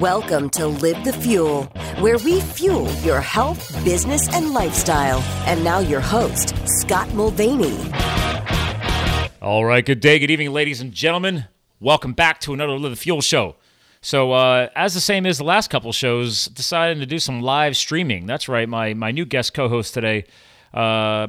Welcome to Live the Fuel, where we fuel your health, business, and lifestyle. And now, your host, Scott Mulvaney. All right, good day, good evening, ladies and gentlemen. Welcome back to another Live the Fuel show. So, uh, as the same as the last couple shows, decided to do some live streaming. That's right, my my new guest co-host today uh,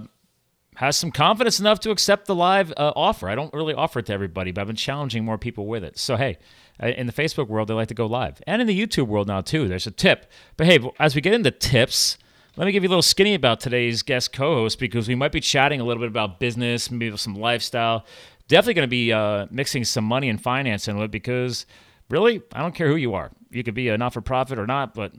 has some confidence enough to accept the live uh, offer. I don't really offer it to everybody, but I've been challenging more people with it. So, hey, in the Facebook world, they like to go live, and in the YouTube world now too. There's a tip. But hey, as we get into tips, let me give you a little skinny about today's guest co-host because we might be chatting a little bit about business, maybe some lifestyle. Definitely going to be uh, mixing some money and finance into it because really, I don't care who you are. You could be a not-for-profit or not, but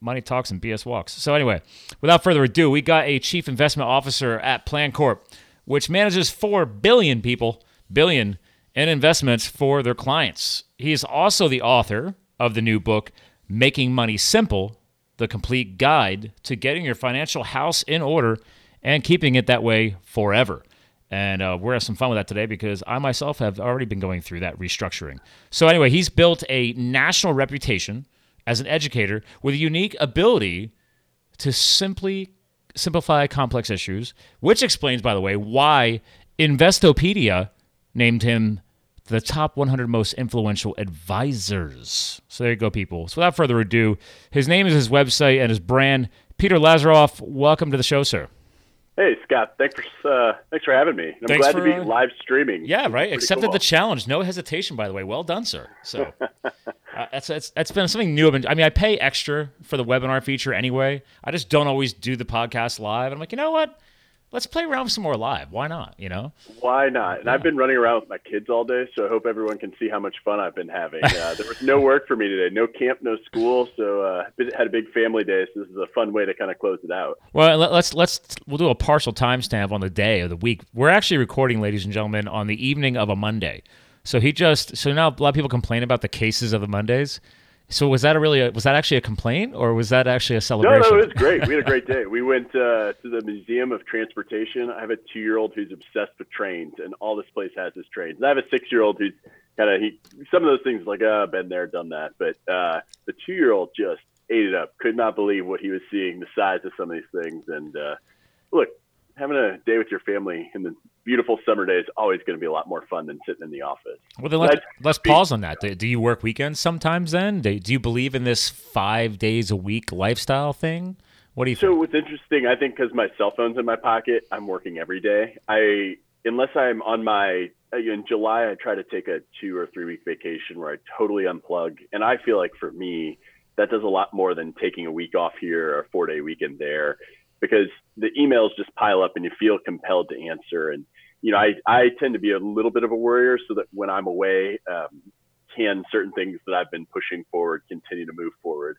money talks and BS walks. So anyway, without further ado, we got a chief investment officer at Plancorp, which manages four billion people, billion in investments for their clients. He is also the author of the new book, Making Money Simple: The Complete Guide to Getting Your Financial House in Order and Keeping It That Way Forever. And uh, we're having some fun with that today because I myself have already been going through that restructuring. So, anyway, he's built a national reputation as an educator with a unique ability to simply simplify complex issues, which explains, by the way, why Investopedia named him the top 100 most influential advisors. So there you go, people. So without further ado, his name is his website and his brand. Peter Lazaroff, welcome to the show, sir. Hey Scott, thanks for uh, thanks for having me. I'm Thanks glad for, to be uh, live streaming. Yeah, right. Accepted cool. the challenge. No hesitation, by the way. Well done, sir. So uh, that's, that's that's been something new. Been, I mean, I pay extra for the webinar feature anyway. I just don't always do the podcast live. I'm like, you know what? Let's play around with some more live. Why not? You know. Why not? And I've been running around with my kids all day, so I hope everyone can see how much fun I've been having. Uh, there was no work for me today, no camp, no school, so uh, had a big family day. So this is a fun way to kind of close it out. Well, let- let's let's we'll do a partial timestamp on the day of the week. We're actually recording, ladies and gentlemen, on the evening of a Monday. So he just so now a lot of people complain about the cases of the Mondays. So was that a really a, was that actually a complaint or was that actually a No, celebration? no, it was great. We had a great day. We went uh, to the Museum of Transportation. I have a two-year-old who's obsessed with trains, and all this place has is trains. And I have a six-year-old who's kind of he. Some of those things like, uh, been there, done that. But uh, the two-year-old just ate it up. Could not believe what he was seeing, the size of some of these things. And uh, look, having a day with your family in the beautiful summer day is always going to be a lot more fun than sitting in the office. Well, then let's, Let's let's pause on that. Do, you work weekends sometimes? Then do, do you believe in this five days a week lifestyle thing? What do you So think? what's interesting, I think, because my cell phone's in my pocket, I'm working every day. I unless I'm on my uh, in July, I try to take a two or three week vacation where I totally unplug, and I feel like for me, that does a lot more than taking a week off here or a four day weekend there, because the emails just pile up and you feel compelled to answer. And you know, I I tend to be a little bit of a worrier, so that when I'm away, um, can certain things that I've been pushing forward continue to move forward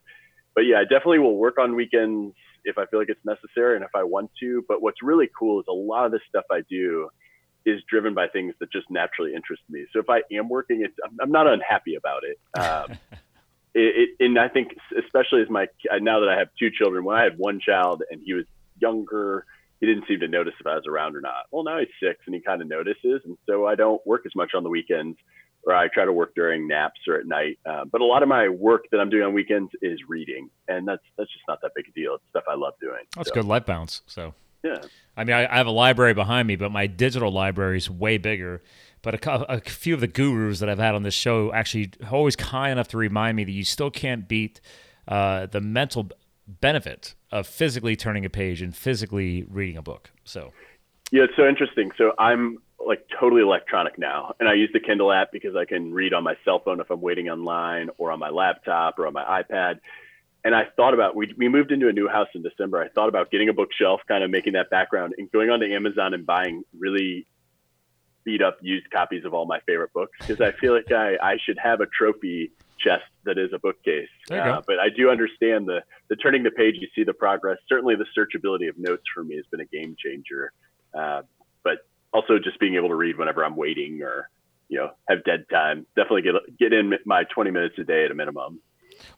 but yeah, I definitely will work on weekends if I feel like it's necessary and if I want to. But what's really cool is a lot of the stuff I do is driven by things that just naturally interest me. So if I am working, it's I'm, I'm not unhappy about it. Um, it, it. And I think especially as my now that I have two children, when I had one child and he was younger, he didn't seem to notice if I was around or not. Well, now he's six and he kind of notices, and so I don't work as much on the weekends or I try to work during naps or at night. Uh, but a lot of my work that I'm doing on weekends is reading, and that's that's just not that big a deal. It's stuff I love doing. That's So, good life balance. So Yeah. I mean, I, I have a library behind me, but my digital library is way bigger. But a, a few of the gurus that I've had on this show actually always kind enough to remind me that you still can't beat uh, the mental benefit of physically turning a page and physically reading a book. So Yeah, it's so interesting. So I'm like totally electronic now, and I use the Kindle app because I can read on my cell phone if I'm waiting online, or on my laptop, or on my iPad. And I thought about we we moved into a new house in December. I thought about getting a bookshelf, kind of making that background, and going onto Amazon and buying really beat up used copies of all my favorite books because I feel like I, I should have a trophy chest that is a bookcase. There you go. Uh, but I do understand the the turning the page, you see the progress. Certainly, the searchability of notes for me has been a game changer. Uh, but also just being able to read whenever I'm waiting or you know have dead time. Definitely get get in my 20 minutes a day at a minimum.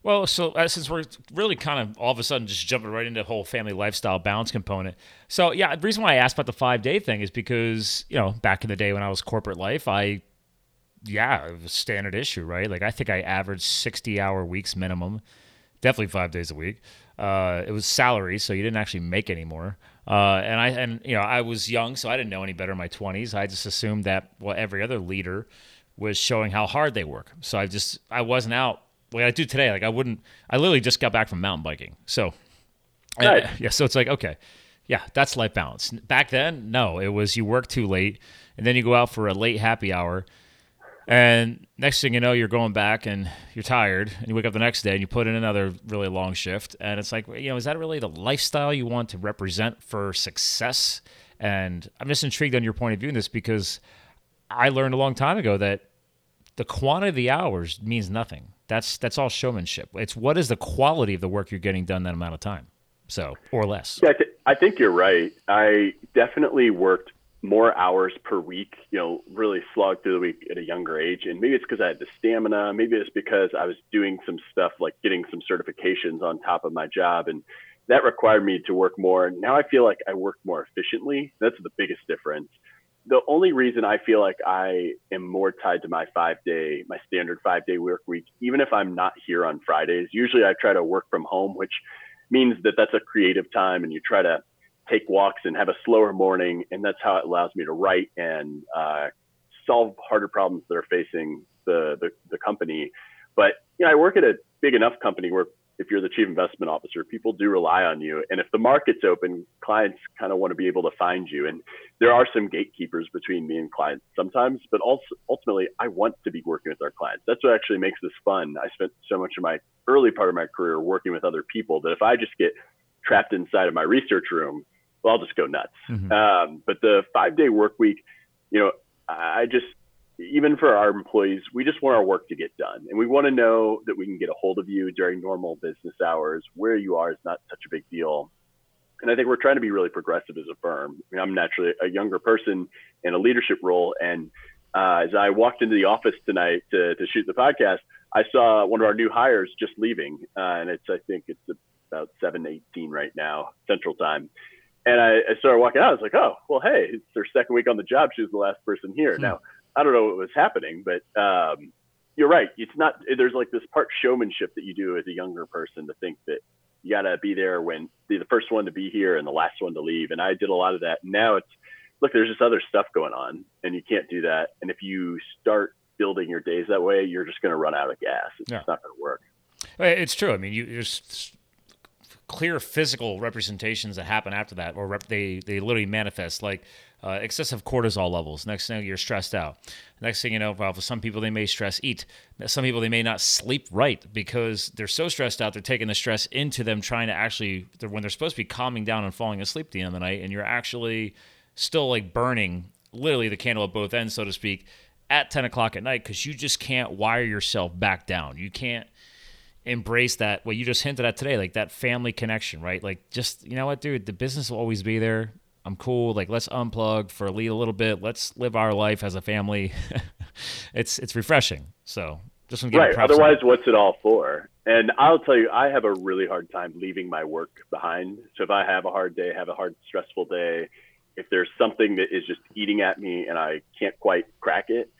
Well, so uh, since we're really kind of all of a sudden just jumping right into the whole family lifestyle balance component. So, yeah, the reason why I asked about the five day thing is because, you know, back in the day when I was corporate life, I yeah, it was a standard issue, right? Like I think I averaged 60 hour weeks minimum, definitely five days a week. Uh, it was salary, so you didn't actually make any more. Uh, and I and you know I was young, so I didn't know any better in my 20s. I just assumed that well every other leader was showing how hard they work. So I just I wasn't out like I do today. Like I wouldn't. I literally just got back from mountain biking, so Nice. yeah. So it's like okay, yeah, that's life balance. Back then, no, it was you work too late, and then you go out for a late happy hour. And next thing you know, you're going back and you're tired, and you wake up the next day and you put in another really long shift. And it's like, you know, is that really the lifestyle you want to represent for success? And I'm just intrigued on your point of view in this because I learned a long time ago that the quantity of the hours means nothing. That's that's all showmanship. It's what is the quality of the work you're getting done that amount of time, so or less. Yeah, I, th- I think you're right. I definitely worked more hours per week, you know, really slogged through the week at a younger age. And maybe it's because I had the stamina. Maybe it's because I was doing some stuff like getting some certifications on top of my job. And that required me to work more. And now I feel like I work more efficiently. That's the biggest difference. The only reason I feel like I am more tied to my five day, my standard five day work week, even if I'm not here on Fridays, usually I try to work from home, which means that that's a creative time and you try to take walks and have a slower morning. And that's how it allows me to write and uh, solve harder problems that are facing the, the, the company. But you know, I work at a big enough company where if you're the chief investment officer, people do rely on you. And if the market's open, clients kind of want to be able to find you. And there are some gatekeepers between me and clients sometimes, but also ultimately, I want to be working with our clients. That's what actually makes this fun. I spent so much of my early part of my career working with other people that if I just get trapped inside of my research room, well, I'll just go nuts. Mm-hmm. Um, but the five day work week, you know, I just even for our employees, we just want our work to get done. And we want to know that we can get a hold of you during normal business hours. Where you are is not such a big deal. And I think we're trying to be really progressive as a firm. I mean, I'm naturally a younger person in a leadership role. And uh, as I walked into the office tonight to, to shoot the podcast, I saw one of our new hires just leaving. Uh, and it's, I think it's about 718 right now, central time. And I, I started walking out. I was like, oh, well, hey, it's her second week on the job. She was the last person here. Hmm. Now, I don't know what was happening, but um, you're right. It's not. There's like this part showmanship that you do as a younger person to think that you gotta be there when be the first one to be here and the last one to leave. And I did a lot of that. Now it's look, there's just other stuff going on, and you can't do that. And if you start building your days that way, you're just going to run out of gas. It's yeah. not going to work. It's true. I mean, you, there's clear physical representations that happen after that, or rep- they they literally manifest like uh, excessive cortisol levels. Next thing you're stressed out. Next thing you know, well, for some people they may stress eat. Some people they may not sleep right because they're so stressed out. They're taking the stress into them, trying to actually when they're supposed to be calming down and falling asleep at the end of the night, and you're actually still like burning literally the candle at both ends, so to speak, at 10 o'clock at night because you just can't wire yourself back down. You can't embrace that what you just hinted at today like that family connection right like just you know what dude the business will always be there I'm cool. Like let's unplug for a little bit. Let's live our life as a family. it's it's refreshing. So just right. Otherwise, what's it all for? And I'll tell you, I have a really hard time leaving my work behind. So if I have a hard day, have a hard, stressful day, if there's something that is just eating at me and I can't quite crack it,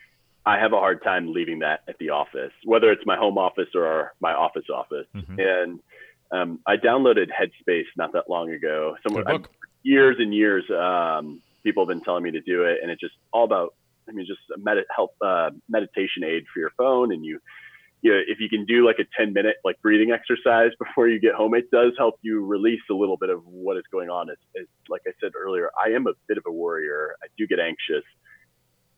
I have a hard time leaving that at the office, whether it's my home office or my office office. Mm-hmm. And um, I downloaded Headspace not that long ago. Someone, years and years, um, people have been telling me to do it, and it's just all about. I mean, just a med- help uh, meditation aid for your phone, and you, you know, if you can do like a 10 minute like breathing exercise before you get home, it does help you release a little bit of what is going on. It's, it's like I said earlier, I am a bit of a worrier. I do get anxious,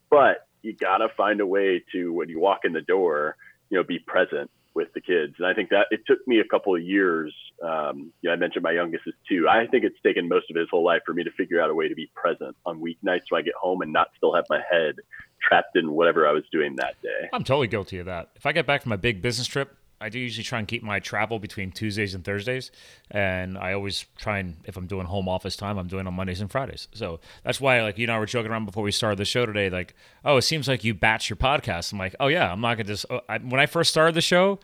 but you gotta find a way to when you walk in the door, you know, be present with the kids. And I think that it took me a couple of years. Um, you know, I mentioned my youngest is two. I think it's taken most of his whole life for me to figure out a way to be present on weeknights when I get home and not still have my head trapped in whatever I was doing that day. I'm totally guilty of that. If I get back from a big business trip, I do usually try and keep my travel between Tuesdays and Thursdays, and I always try and if I'm doing home office time, I'm doing on Mondays and Fridays. So that's why, like you and I were joking around before we started the show today, like, oh, it seems like you batch your podcast. I'm like, oh yeah, I'm not gonna just. Oh, I, when I first started the show,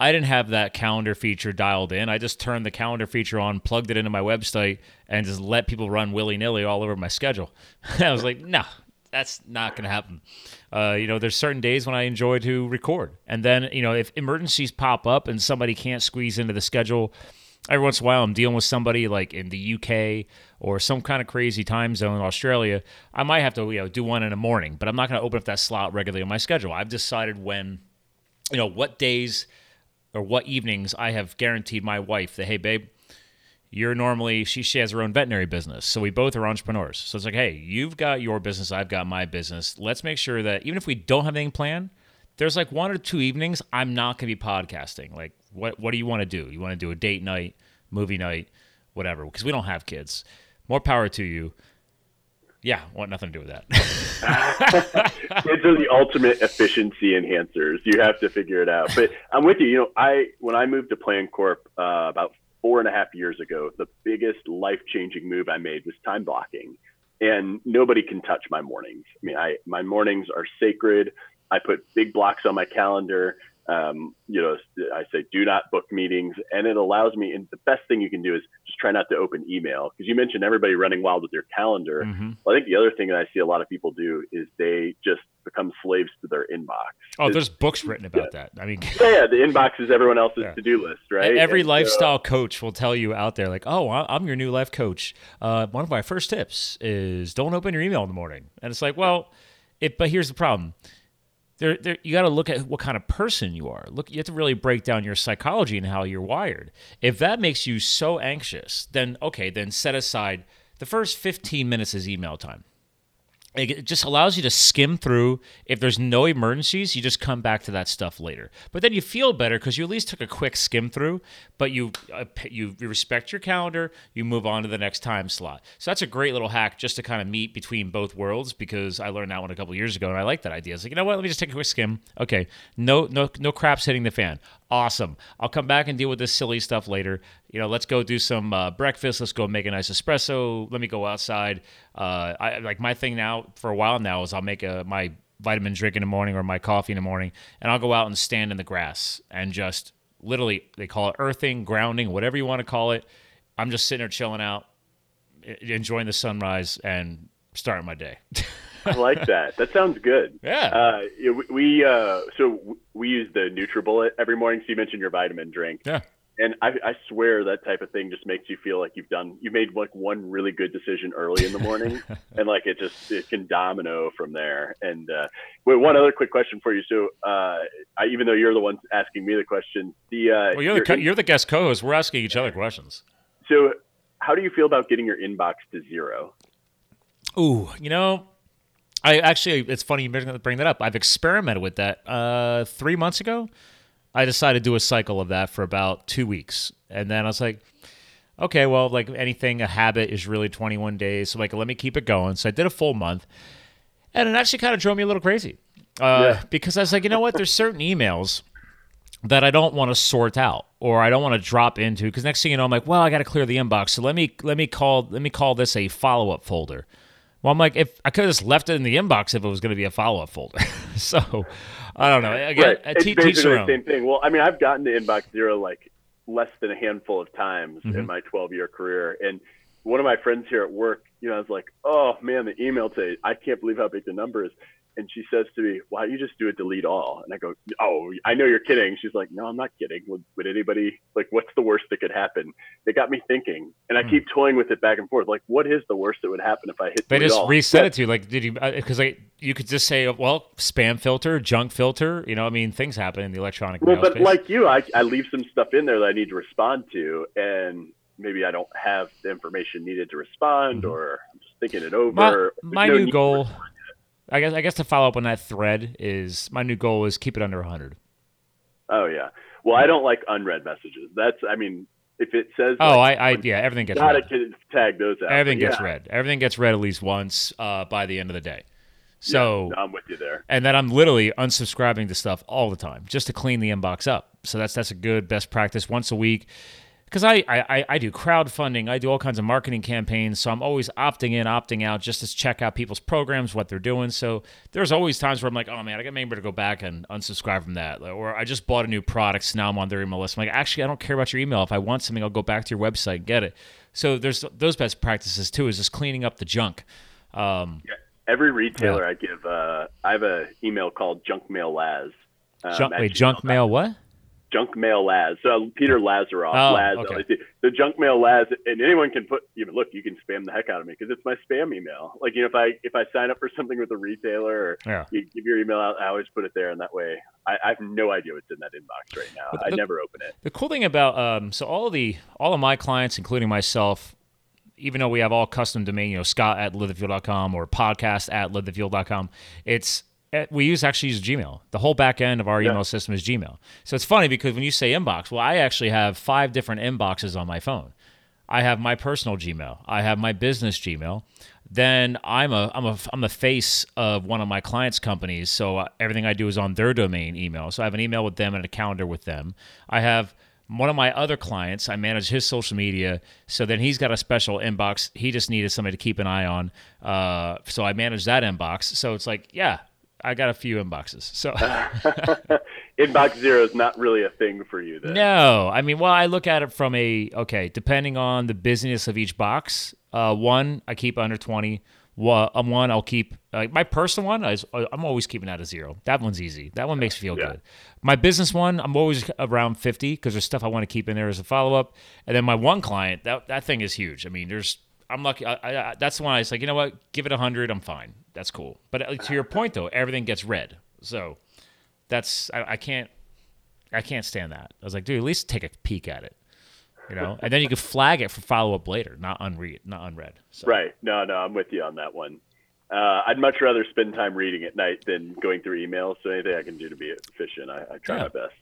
I didn't have that calendar feature dialed in. I just turned the calendar feature on, plugged it into my website, and just let people run willy nilly all over my schedule. I was like, no, nah, that's not going to happen. Uh, you know, there's certain days when I enjoy to record, and then you know, if emergencies pop up and somebody can't squeeze into the schedule, every once in a while I'm dealing with somebody like in the UK or some kind of crazy time zone Australia. I might have to you know do one in the morning, but I'm not going to open up that slot regularly on my schedule. I've decided when, you know, what days or what evenings I have guaranteed my wife that hey babe you're normally she, she has her own veterinary business. So we both are entrepreneurs. So it's like hey you've got your business i've got my business. Let's make sure that even if we don't have anything planned there's like one or two evenings i'm not going to be podcasting. Like what what do you want to do? You want to do a date night movie night whatever because we don't have kids. More power to you. Yeah want nothing to do with that. Kids are the ultimate efficiency enhancers. You have to figure it out. But i'm with you. You know i when i moved to Plancorp uh, about four and a half years ago, the biggest life changing move I made was time blocking. And nobody can touch my mornings. I mean, I my mornings are sacred. I put big blocks on my calendar um, you know, I say do not book meetings, and it allows me. And the best thing you can do is just try not to open email because you mentioned everybody running wild with their calendar. Mm-hmm. Well, I think the other thing that I see a lot of people do is they just become slaves to their inbox. Oh, there's books written about yeah. that. I mean, yeah, yeah, the inbox is everyone else's yeah. to-do list, right? Every and lifestyle so, coach will tell you out there, like, "Oh, I'm your new life coach. Uh, one of my first tips is don't open your email in the morning." And it's like, well, it. But here's the problem there, there you got to look at what kind of person you are. Look, you have to really break down your psychology and how you're wired. If that makes you so anxious, then okay, then set aside the first 15 minutes is email time. It just allows you to skim through. If there's no emergencies, you just come back to that stuff later. But then you feel better because you at least took a quick skim through. But you uh, you respect your calendar. You move on to the next time slot. So that's a great little hack just to kind of meet between both worlds because I learned that one a couple years ago and I like that idea. It's like you know what? Let me just take a quick skim. Okay, no no no crap's hitting the fan. Awesome. I'll come back and deal with this silly stuff later. You know, let's go do some uh, breakfast. Let's go make a nice espresso. Let me go outside. Uh, I like my thing now for a while now is I'll make a my vitamin drink in the morning or my coffee in the morning, and I'll go out and stand in the grass and just literally they call it earthing, grounding, whatever you want to call it. I'm just sitting there chilling out, enjoying the sunrise and starting my day. I like that. That sounds good. Yeah. Uh, we uh, so we use the NutriBullet every morning. So you mentioned your vitamin drink. Yeah. And I, I swear that type of thing just makes you feel like you've done you made like one really good decision early in the morning, and like it just it can domino from there. And uh, wait, one other quick question for you. So, uh, I, even though you're the one asking me the question, the uh, well, you're the co- you're the guest co-host. We're asking each other questions. So, how do you feel about getting your inbox to zero? Ooh, you know, I actually, it's funny you bring that up. I've experimented with that. Uh, three months ago, I decided to do a cycle of that for about two weeks, and then I was like, okay, well, like anything, a habit is really 21 days. So like, let me keep it going. So I did a full month, and it actually kind of drove me a little crazy uh, yeah. because I was like, you know what? There's certain emails that I don't want to sort out or I don't want to drop into because next thing you know, I'm like, well, I got to clear the inbox. So let me let me call let me call this a follow up folder. Well, I'm like, if I could have just left it in the inbox if it was going to be a follow up folder. so I don't know. Again, right. it's basically the same thing. Well, I mean, I've gotten to inbox zero like less than a handful of times mm-hmm. in my 12 year career, and one of my friends here at work, you know, I was like, oh man, the email today, I can't believe how big the number is and she says to me, "Why don't you just do a delete all?" And I go, "Oh, I know you're kidding." She's like, "No, I'm not kidding. Would, would anybody like? What's the worst that could happen?" It got me thinking, and I mm. keep toying with it back and forth. Like, what is the worst that would happen if I hit? They just all? reset it to you. Like, did you? Because uh, like you could just say, "Well, spam filter, junk filter." You know, I mean, things happen in the electronic. Well, but space. like you, I, I leave some stuff in there that I need to respond to, and maybe I don't have the information needed to respond, mm-hmm. or I'm just thinking it over. My, my no new goal. I guess I guess to follow up on that thread is my new goal is keep it under 100. Oh yeah. Well, I don't like unread messages. That's I mean, if it says oh, like, I, I yeah, everything gets gotta read. tag those out. Everything gets yeah. read. Everything gets read at least once uh, by the end of the day. So yeah, I'm with you there. And then I'm literally unsubscribing to stuff all the time just to clean the inbox up. So that's that's a good best practice once a week because I, I, I do crowdfunding, I do all kinds of marketing campaigns, so I'm always opting in, opting out just to check out people's programs, what they're doing. So there's always times where I'm like, oh man, I got maybe to go back and unsubscribe from that, or I just bought a new product, so now I'm on their email list. I'm like, actually, I don't care about your email. If I want something, I'll go back to your website and get it. So there's those best practices too, is just cleaning up the junk. Um, yeah. Every retailer I give, uh, I have a email called Junk Mail Laz. um, Junk, wait, junk mail what? Junk Mail Laz. So Peter Lazaroff. Oh, Laz. okay. The Junk Mail Laz, and anyone can put. Even look, you can spam the heck out of me because it's my spam email. Like you know, if I if I sign up for something with a retailer or Yeah. you give your email out, I always put it there, and that way I, I have no idea what's in that inbox right now. But I never open it. The cool thing about um, so all the all of my clients, including myself, even though we have all custom domain, you know, Scott at livethefuel.com or podcast at livethefuel.com, it's we use actually use Gmail. The whole back end of our Yeah. email system is Gmail. So it's funny because when you say inbox, well, I actually have five different inboxes on my phone. I have my personal Gmail. I have my business Gmail. Then I'm a I'm a I'm a face of one of my clients' companies, so uh, everything I do is on their domain email. So I have an email with them and a calendar with them. I have one of my other clients. I manage his social media, so then he's got a special inbox. He just needed somebody to keep an eye on, uh, so I manage that inbox. So it's like, yeah, I got a few inboxes. So. Inbox zero is not really a thing for you then. No, I mean, well, I look at it from a okay, depending on the business of each box. Uh, one I keep under twenty. One, um, one I'll keep uh, my personal one. I, I'm always keeping that at zero. That one's easy. That one makes me feel Yeah. good. My business one, I'm always around fifty because there's stuff I want to keep in there as a follow up. And then my one client, that that thing is huge. I mean, there's I'm lucky. I, I, I- that's the one I was like, you know what? Give it hundred. I'm fine. That's cool. But uh, to your point though, everything gets read. So that's I, I can't I can't stand that. I was like, dude, at least take a peek at it, you know, and then you can flag it for follow up later, not unread, not unread. So, Right. No, no, I'm with you on that one. Uh, I'd much rather spend time reading at night than going through emails. So anything I can do to be efficient, I, I try Yeah. my best.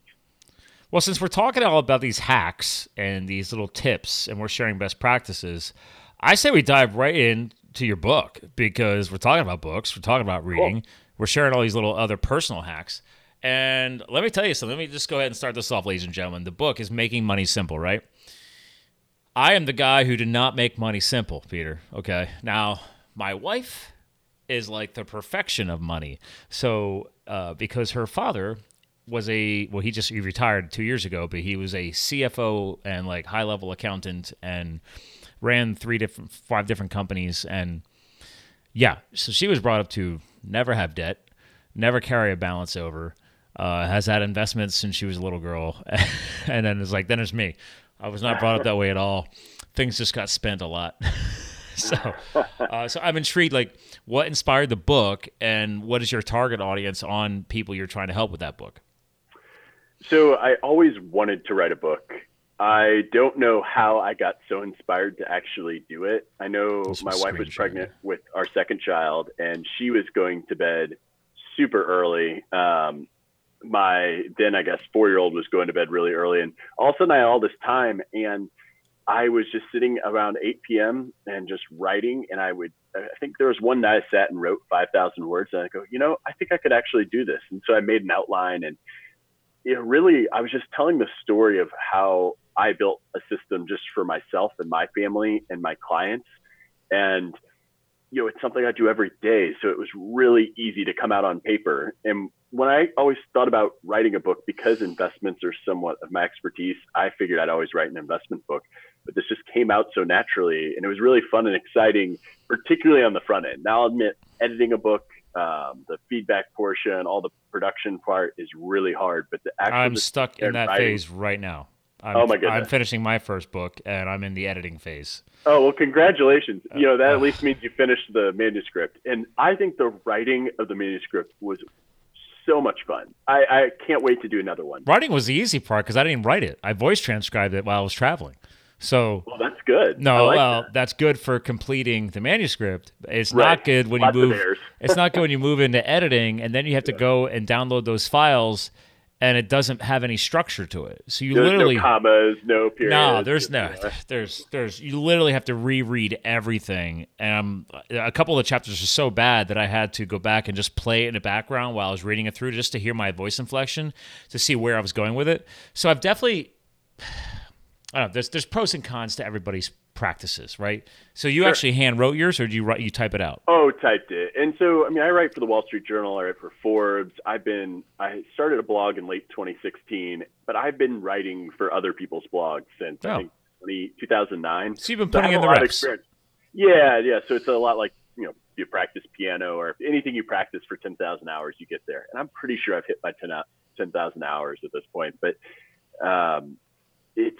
Well, since we're talking all about these hacks and these little tips, and we're sharing best practices, I say we dive right into your book because we're talking about books, we're talking about reading, we're sharing all these little other personal hacks. And let me tell you something. Let me just go ahead and start this off, ladies and gentlemen. The book is Making Money Simple, right? I am the guy who did not make money simple, Peter. Okay. Now, my wife is like the perfection of money. So, uh, because her father was a well, he just he retired two years ago, but he was a CFO and like high level accountant and ran three different, five different companies, and yeah, so she was brought up to never have debt, never carry a balance over. Uh, has had investments since she was a little girl, and then it's like then it's me. I was not brought up that way at all. Things just got spent a lot. so, uh, so I'm intrigued. Like, what inspired the book, and what is your target audience on people you're trying to help with that book? So I always wanted to write a book. I don't know how I got so inspired to actually do it. I know This my wife was pregnant with our second child, and she was going to bed super early. Um, my then I guess four year old was going to bed really early, and all of a sudden I had all this time, and I was just sitting around 8 p.m. and just writing, and I would. I think there was one night I sat and wrote 5,000 words, and I go, you know, I think I could actually do this, and so I made an outline and you know, really, I was just telling the story of how I built a system just for myself and my family and my clients. And, you know, it's something I do every day. So it was really easy to come out on paper. And when I always thought about writing a book, because investments are somewhat of my expertise, I figured I'd always write an investment book. But this just came out so naturally. And it was really fun and exciting, particularly on the front end. Now, I'll admit, editing a book, um, the feedback portion, all the production part is really hard. But the actual I'm stuck in that writing- phase right now. I'm, Oh, my I'm finishing my first book, and I'm in the editing phase. Oh well, congratulations! You know that Uh, at least means you finished the manuscript, and I think the writing of the manuscript was so much fun. I, I can't wait to do another one. Writing was the easy part because I didn't write it. I voice transcribed it while I was traveling. So Well, that's good. No, like well, that. that's good for completing the manuscript. It's Right. not good when Lots you move. it's not good when you move into editing, and then you have to go and download those files, and it doesn't have any structure to it. So you There's literally no commas, no periods. no, there's no, there's, there's. You literally have to reread everything, and um, a couple of the chapters are so bad that I had to go back and just play it in the background while I was reading it through, just to hear my voice inflection, to see where I was going with it. So I've definitely, I don't know. There's there's pros and cons to everybody's practices, right? So you actually hand wrote yours, or do you write you type it out? Oh, typed it. And so, I mean, I write for the Wall Street Journal. I write for Forbes. I've been, I started a blog in late 2016, but I've been writing for other people's blogs since Oh. I think 20, 2009. So you've been putting have in the a lot of reps. experience. Yeah, yeah. So it's a lot like you know you practice piano or anything you practice for 10,000 hours, you get there. And I'm pretty sure I've hit my 10,000 hours at this point, but um, it's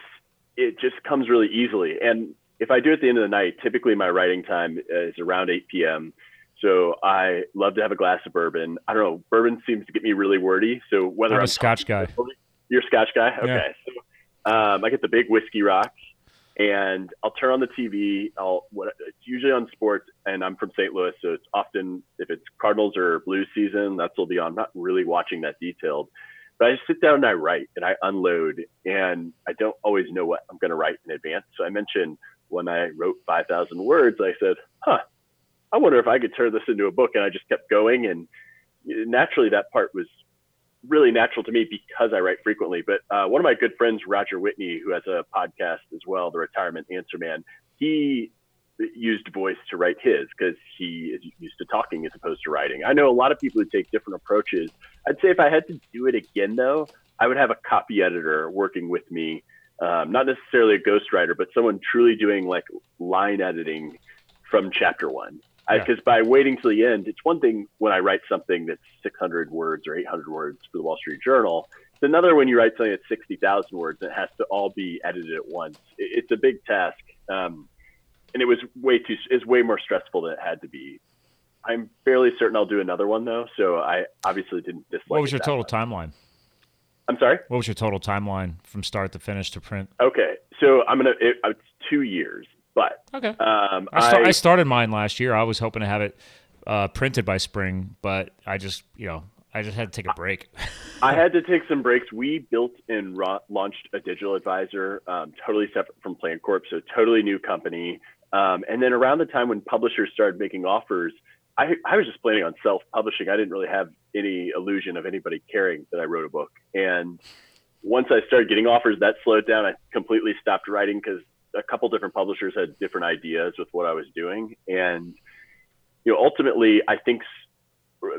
it just comes really easily. And if I do it at the end of the night, typically my writing time is around 8 p.m. So I love to have a glass of bourbon. I don't know, bourbon seems to get me really wordy. So whether I'm, I'm a Scotch guy, you're a Scotch guy. Okay, yeah. so um, I get the big whiskey rock, and I'll turn on the TV. I'll what it's usually on sports, and I'm from St. Louis, so it's often if it's Cardinals or Blues season, that's will be on. I'm not really watching that detailed, but I just sit down and I write and I unload, and I don't always know what I'm going to write in advance. So I mentioned when I wrote 5,000 words, I said, "Huh, I wonder if I could turn this into a book," and I just kept going, and naturally that part was really natural to me because I write frequently. But uh, one of my good friends, Roger Whitney, who has a podcast as well, The Retirement Answer Man, he used voice to write his because he is used to talking as opposed to writing. I know a lot of people who take different approaches. I'd say if I had to do it again, though, I would have a copy editor working with me, um, not necessarily a ghostwriter, but someone truly doing like line editing from chapter one because yeah. by waiting till the end, it's one thing when I write something that's 600 words or 800 words for the Wall Street Journal. It's another when you write something that's 60,000 words and it has to all be edited at once. It's a big task, um, and it was way too is way more stressful than it had to be. I'm fairly certain I'll do another one though, so I obviously didn't dislike. What was your total much. timeline? I'm sorry. What was your total timeline from start to finish to print? Okay, so I'm gonna. It, it's two years. But okay, um, I, start, I, I, started mine last year. I was hoping to have it uh, printed by spring, but I just you know I just had to take a break. I had to take some breaks. We built and ra- launched a digital advisor, um, totally separate from PlanCorp, so totally new company. Um, and then around the time when publishers started making offers, I, I was just planning on self-publishing. I didn't really have any illusion of anybody caring that I wrote a book. And once I started getting offers, that slowed down. I completely stopped writing because a couple different publishers had different ideas with what I was doing, and you know, ultimately, I think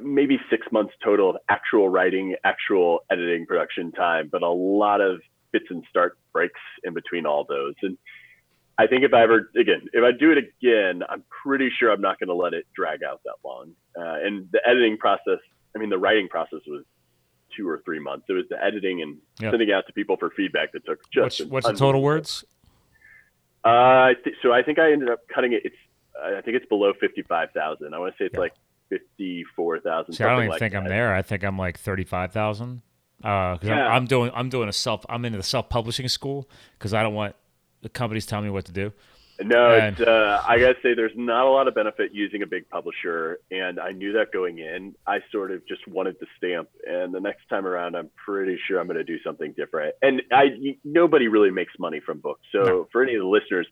maybe six months total of actual writing, actual editing, production time, but a lot of fits and start breaks in between all those. And I think if I ever, again, if I do it again, I'm pretty sure I'm not going to let it drag out that long. Uh, and the editing process, I mean, the writing process was two or three months. It was the editing and yep. sending out to people for feedback that took just. What's, what's the total words? Uh, th- so I think I ended up cutting it. It's I think it's below fifty five thousand. I want to say it's yeah. like fifty four thousand. See, I don't even like think that. I'm there. I think I'm like thirty five thousand. Uh, yeah. I'm, I'm, doing I'm doing a self. I'm into the self publishing school because I don't want the companies tell me what to do. No, and, uh, I gotta say, there's not a lot of benefit using a big publisher, and I knew that going in. I sort of just wanted the stamp, and the next time around, I'm pretty sure I'm gonna do something different. And I, nobody really makes money from books, so no. for any of the listeners,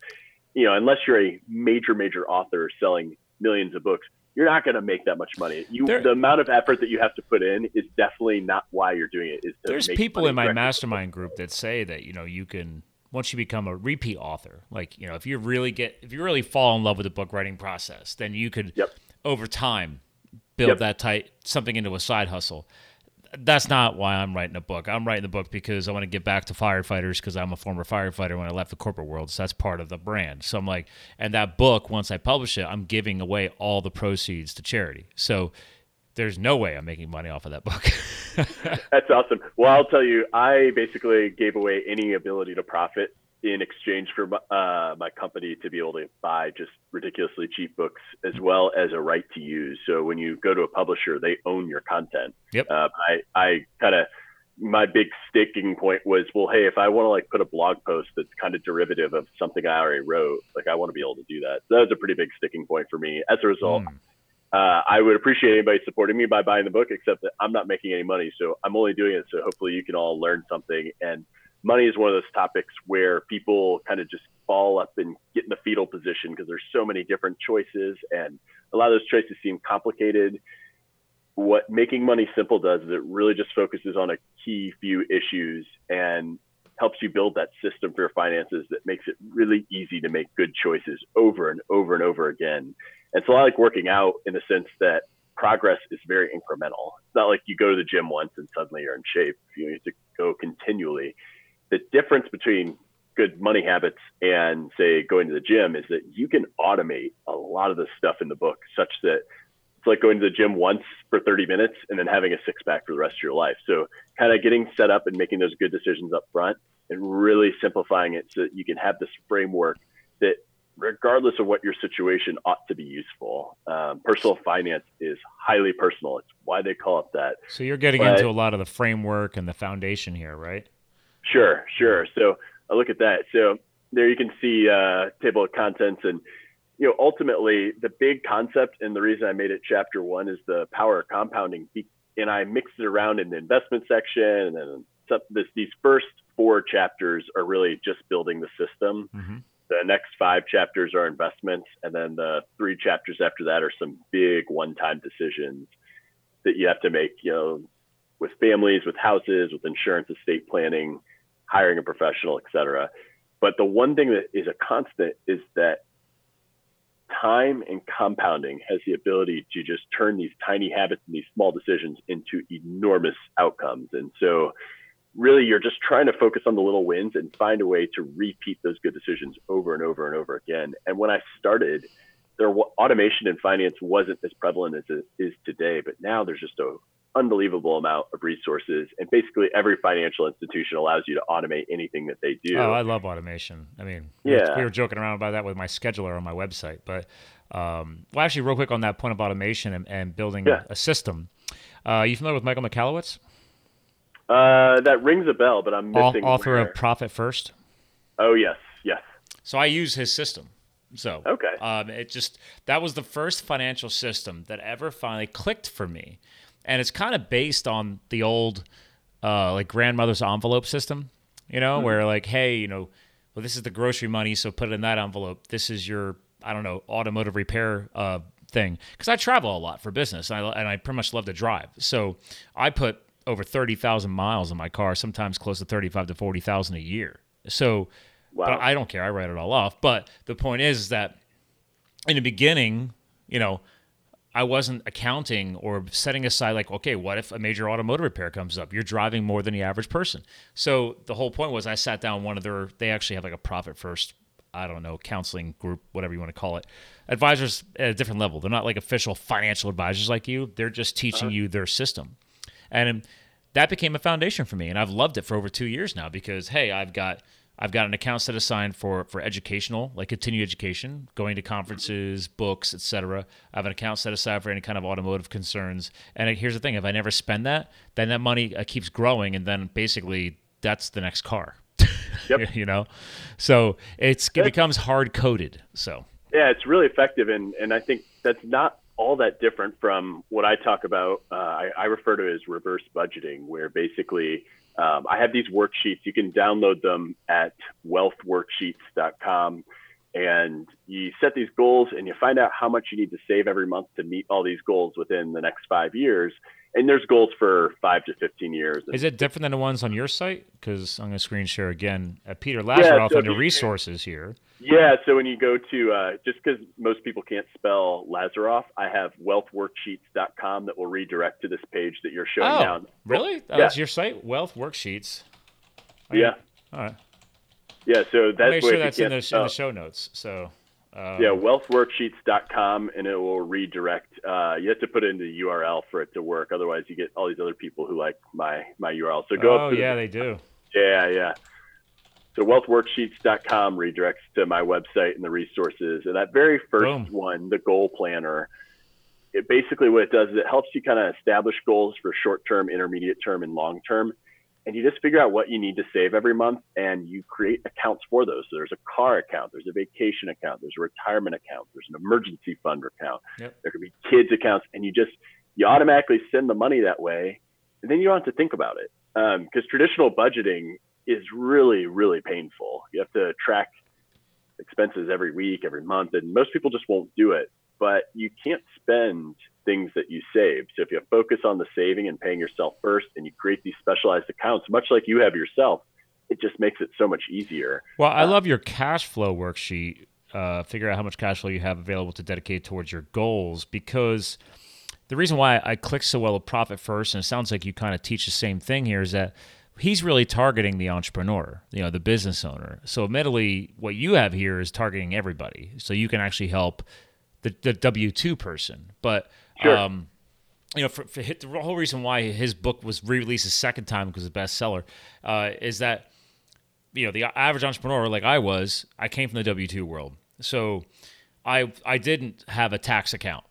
you know, unless you're a major, major author selling millions of books, you're not going to make that much money. You, there, the amount of effort that you have to put in is definitely not why you're doing it. Is there's people in my mastermind group that say that you know you can once you become a repeat author, like you know, if you really get if you really fall in love with the book writing process, then you could yep. over time build yep. that tight something into a side hustle. That's not why I'm writing a book. I'm writing the book because I want to get back to firefighters because I'm a former firefighter when I left the corporate world. So that's part of the brand. So I'm like, and that book, once I publish it, I'm giving away all the proceeds to charity. So there's no way I'm making money off of that book. That's awesome. Well, I'll tell you, I basically gave away any ability to profit in exchange for uh, my company to be able to buy just ridiculously cheap books as well as a right to use. So when you go to a publisher, they own your content. Yep. Uh, I, I kind of, my big sticking point was, well, hey, if I want to like put a blog post that's kind of derivative of something I already wrote, like I want to be able to do that. So that was a pretty big sticking point for me. As a result, mm uh, I would appreciate anybody supporting me by buying the book, except that I'm not making any money. So I'm only doing it so hopefully you can all learn something. And money is one of those topics where people kind of just fall up and get in the fetal position because there's so many different choices. And a lot of those choices seem complicated. What making money simple does is it really just focuses on a key few issues and helps you build that system for your finances that makes it really easy to make good choices over and over and over again. It's a lot like working out in the sense that progress is very incremental. It's not like you go to the gym once and suddenly you're in shape. You need to go continually. The difference between good money habits and say going to the gym is that you can automate a lot of the stuff in the book such that it's like going to the gym once for 30 minutes and then having a six pack for the rest of your life. So kind of getting set up and making those good decisions up front and really simplifying it so that you can have this framework that regardless of what your situation ought to be useful. Um, personal finance is highly personal. It's why they call it that. So you're getting but, into a lot of the framework and the foundation here, right? Sure, sure. So I look at that. So there you can see uh, table of contents and you know ultimately the big concept and the reason I made it chapter one is the power of compounding and I mixed it around in the investment section and then this, these first four chapters are really just building the system. Mm-hmm. The next five chapters are investments, and then the three chapters after that are some big one-time decisions that you have to make. You know, with families, with houses, with insurance, estate planning, hiring a professional, etc. But the one thing that is a constant is that time and compounding has the ability to just turn these tiny habits and these small decisions into enormous outcomes. And so, really, you're just trying to focus on the little wins and find a way to repeat those good decisions over and over and over again. And when I started, there automation in finance wasn't as prevalent as it is today, but now there's just a unbelievable amount of resources. And basically every financial institution allows you to automate anything that they do. Oh i love automation. I mean yeah. we were joking around about that with my scheduler on my website but um, well actually real quick on that point of automation and, and building yeah. a system. Uh, you familiar with michael michalowicz uh, that rings a bell but i'm missing author where. of profit first oh yes yes so i use his system so okay, um, it just that was the first financial system that ever finally clicked for me, and it's kind of based on the old uh, like grandmother's envelope system, you know, mm-hmm. where like, hey, you know, well, this is the grocery money, so put it in that envelope. This is your, I don't know, automotive repair uh, thing, because I travel a lot for business, and I, and I pretty much love to drive. So I put over thirty thousand miles in my car, sometimes close to thirty-five to forty thousand a year. So, wow. but I don't care. I write it all off. But the point is that in the beginning, you know, I wasn't accounting or setting aside like, okay, what if a major automotive repair comes up? You're driving more than the average person. So the whole point was I sat down one of their they actually have like a profit first, I don't know, counseling group, whatever you want to call it. Advisors at a different level. They're not like official financial advisors like you. They're just teaching uh-huh. you their system. And that became a foundation for me. And I've loved it for over two years now because hey, I've got I've got an account set aside for for educational, like continued education, going to conferences, books, etc. I have an account set aside for any kind of automotive concerns. And here's the thing: if I never spend that, then that money uh, keeps growing, and then basically that's the next car. Yep. you know, so it's it becomes hard coded. So yeah, it's really effective, and and I think that's not all that different from what I talk about. Uh, I, I refer to as reverse budgeting, where basically um, I have these worksheets. You can download them at wealthworksheets.com. And you set these goals and you find out how much you need to save every month to meet all these goals within the next five years and there's goals for five to 15 years. Is it different than the ones on your site? Because I'm going to screen share again. Uh, Peter Lazaroff yeah, so under resources here. Yeah, so when you go to, uh, just because most people can't spell Lazaroff, I have wealthworksheets.com that will redirect to this page that you're showing oh, now. Really? Oh, yeah. That's your site? Wealth Worksheets. yeah. All right. Yeah, so that's I'll make sure that's in the, in the show notes. So um, yeah, wealthworksheets.com, and it will redirect. Uh, you have to put in the URL for it to work. Otherwise, you get all these other people who like my my URL. So go. Oh yeah, the, they do. Yeah, yeah. So wealthworksheets.com redirects to my website and the resources. And that very first Boom. one, the goal planner, it basically what it does is it helps you kind of establish goals for short term, intermediate term, and long term and you just figure out what you need to save every month and you create accounts for those. So there's a car account, there's a vacation account, there's a retirement account, there's an emergency fund account, yep. there could be kids accounts, and you just you automatically send the money that way, and then you don't have to think about it because um, traditional budgeting is really really painful. You have to track expenses every week, every month, and most people just won't do it. But you can't spend things that you save. So if you focus on the saving and paying yourself first and you create these specialized accounts, much like you have yourself, it just makes it so much easier. Well, I uh, love your cash flow worksheet. Uh, figure out how much cash flow you have available to dedicate towards your goals because the reason why I click so well with profit first, and it sounds like you kind of teach the same thing here, is that he's really targeting the entrepreneur, you know, the business owner. So admittedly, what you have here is targeting everybody. So you can actually help the, the W two person. But Sure. um, you know, for, for hit, the whole reason why his book was re-released a second time because it's a bestseller uh, is that you know the average entrepreneur like I was, I came from the W two world, so I I didn't have a tax account.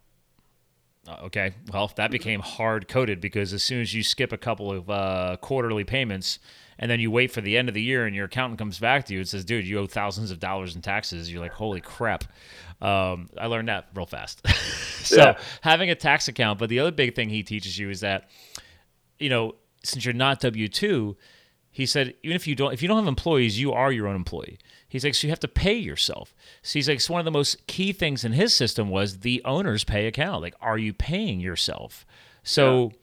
Uh, okay, well that became hard coded because as soon as you skip a couple of uh, quarterly payments and then you wait for the end of the year and your accountant comes back to you and says, "Dude, you owe thousands of dollars in taxes," you're like, "Holy crap!" Um, I learned that real fast. so Yeah. having a tax account, but the other big thing he teaches you is that you know since you're not W two, he said even if you don't if you don't have employees, you are your own employee. He's like, so you have to pay yourself. So he's like, so one of the most key things in his system was the owner's pay account. Like, are you paying yourself? So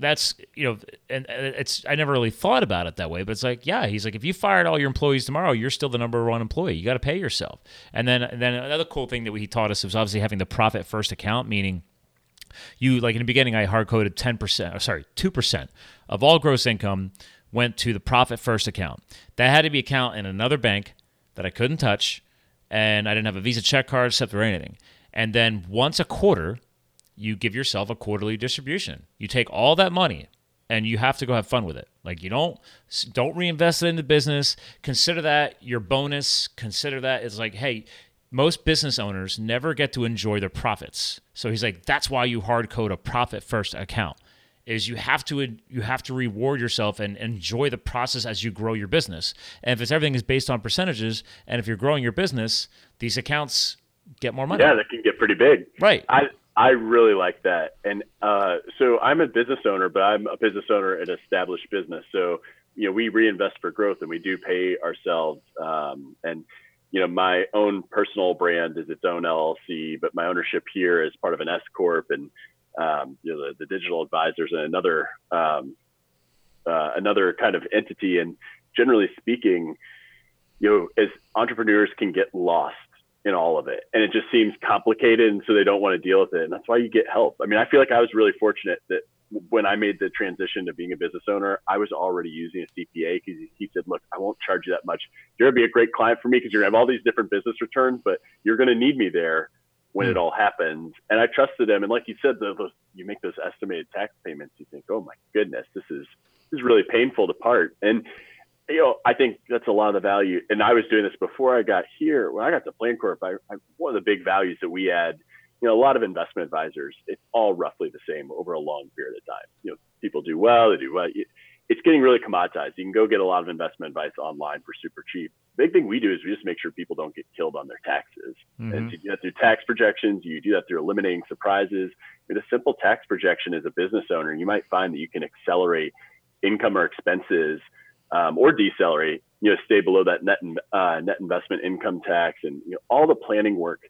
that's you know, and it's I never really thought about it that way, but it's like, yeah, he's like, if you fired all your employees tomorrow, you're still the number one employee. You got to pay yourself. And then and then another cool thing that he taught us was obviously having the profit first account, meaning you like in the beginning I hard coded 10% or sorry 2% of all gross income went to the profit first account that had to be account in another bank that I couldn't touch and I didn't have a visa check card SEPTA or anything and then once a quarter you give yourself a quarterly distribution you take all that money and you have to go have fun with it like you don't don't reinvest it in the business consider that your bonus consider that it's like hey most business owners never get to enjoy their profits. So he's like, that's why you hard code a profit first account. Is you have to you have to reward yourself and enjoy the process as you grow your business. And if it's everything is based on percentages, and if you're growing your business, these accounts get more money. Yeah, that can get pretty big. Right. I I really like that. And uh, so I'm a business owner, but I'm a business owner an established business. So you know we reinvest for growth, and we do pay ourselves. Um, and you know my own personal brand is its own LLC, but my ownership here is part of an S corp, and um, you know the, the digital advisors and another um, uh, another kind of entity. And generally speaking, you know, as entrepreneurs can get lost in all of it. And it just seems complicated and so they don't want to deal with it and that's why you get help. I mean i feel like i was really fortunate that when i made the transition to being a business owner i was already using a cpa because he said look i won't charge you that much. You're going to be a great client for me because you're going to have all these different business returns but you're going to need me there when it hmm. all happens and i trusted him and like you said the, those, you make those estimated tax payments you think oh my goodness this is this is really painful to part. And you know, I think that's a lot of the value. And I was doing this before I got here. When I got to Plancorp, I, I, one of the big values that we add, you know, a lot of investment advisors, it's all roughly the same over a long period of time. You know, people do well, they do well. It's getting really commoditized. You can go get a lot of investment advice online for super cheap. Big thing we do is we just make sure people don't get killed on their taxes. Mhm. And you do that through tax projections. You do that through eliminating surprises. With a simple tax projection as a business owner, you might find that you can accelerate income or expenses um, or decelerate, you know, stay below that net uh, net investment income tax, and you know, all the planning work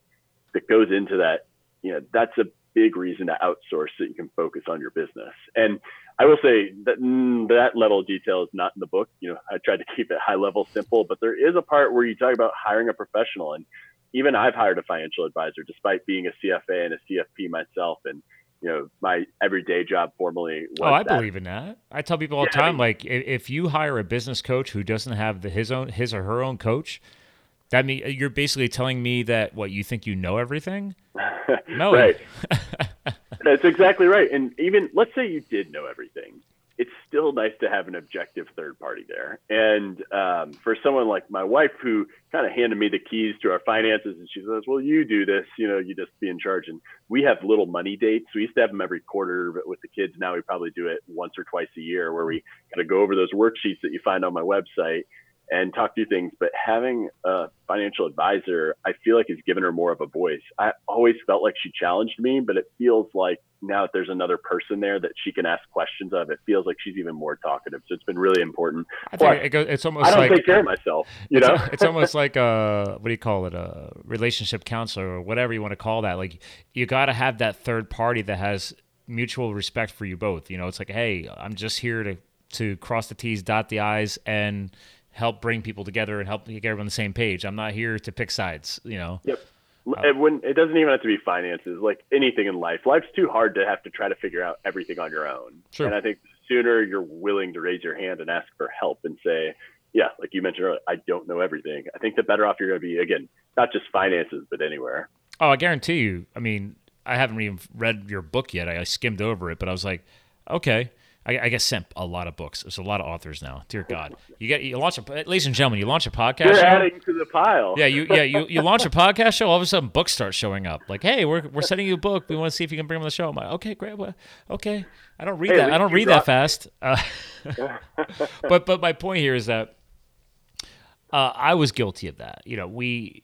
that goes into that. You know, that's a big reason to outsource so you can focus on your business. And I will say that mm, that level of detail is not in the book. You know, I tried to keep it high level, simple, but there is a part where you talk about hiring a professional, and even I've hired a financial advisor, despite being a CFA and a CFP myself, and you know, my everyday job formally was Oh, I that. believe in that. I tell people all the Yeah, I time, mean- like if, you hire a business coach who doesn't have the, his own his or her own coach, that mean you're basically telling me that what you think you know everything. No, right. That's exactly right. And even let's say you did know everything, still nice to have an objective third party there. And um, for someone like my wife, who kind of handed me the keys to our finances, and she says, "Well, you do this. You know, you just be in charge." And we have little money dates. We used to have them every quarter, but with the kids now, we probably do it once or twice a year, where we kind of go over those worksheets that you find on my website and talk through things. But having a financial advisor, I feel like has given her more of a voice. I always felt like she challenged me, but it feels like now that there's another person there that she can ask questions of, it feels like she's even more talkative. So it's been really important. I Plus, think it goes, it's almost I don't like take care of myself, you it's, know? it's almost like a what do you call it a relationship counselor or whatever you want to call that like you got to have that third party that has mutual respect for you both you know it's like hey i'm just here to to cross the t's dot the i's and help bring people together and help get everyone on the same page i'm not here to pick sides you know Yep. It, when, it doesn't even have to be finances, like anything in life. Life's too hard to have to try to figure out everything on your own. Sure. And I think the sooner you're willing to raise your hand and ask for help and say, yeah, like you mentioned earlier, I don't know everything. I think the better off you're going to be, again, not just finances, but anywhere. Oh, I guarantee you. I mean, I haven't even read your book yet. I skimmed over it, but I was like, okay. I, I get sent a lot of books. There's a lot of authors now. Dear God, you get you launch a ladies and gentlemen, you launch a podcast. You're show. adding to the pile. Yeah, you yeah you, you launch a podcast show. All of a sudden, books start showing up. Like, hey, we're, we're sending you a book. We want to see if you can bring them on the show. I'm like, okay, great. Well, okay, I don't read Hey, that. I don't read that fast. Uh, but but my point here is that uh, I was guilty of that. You know, we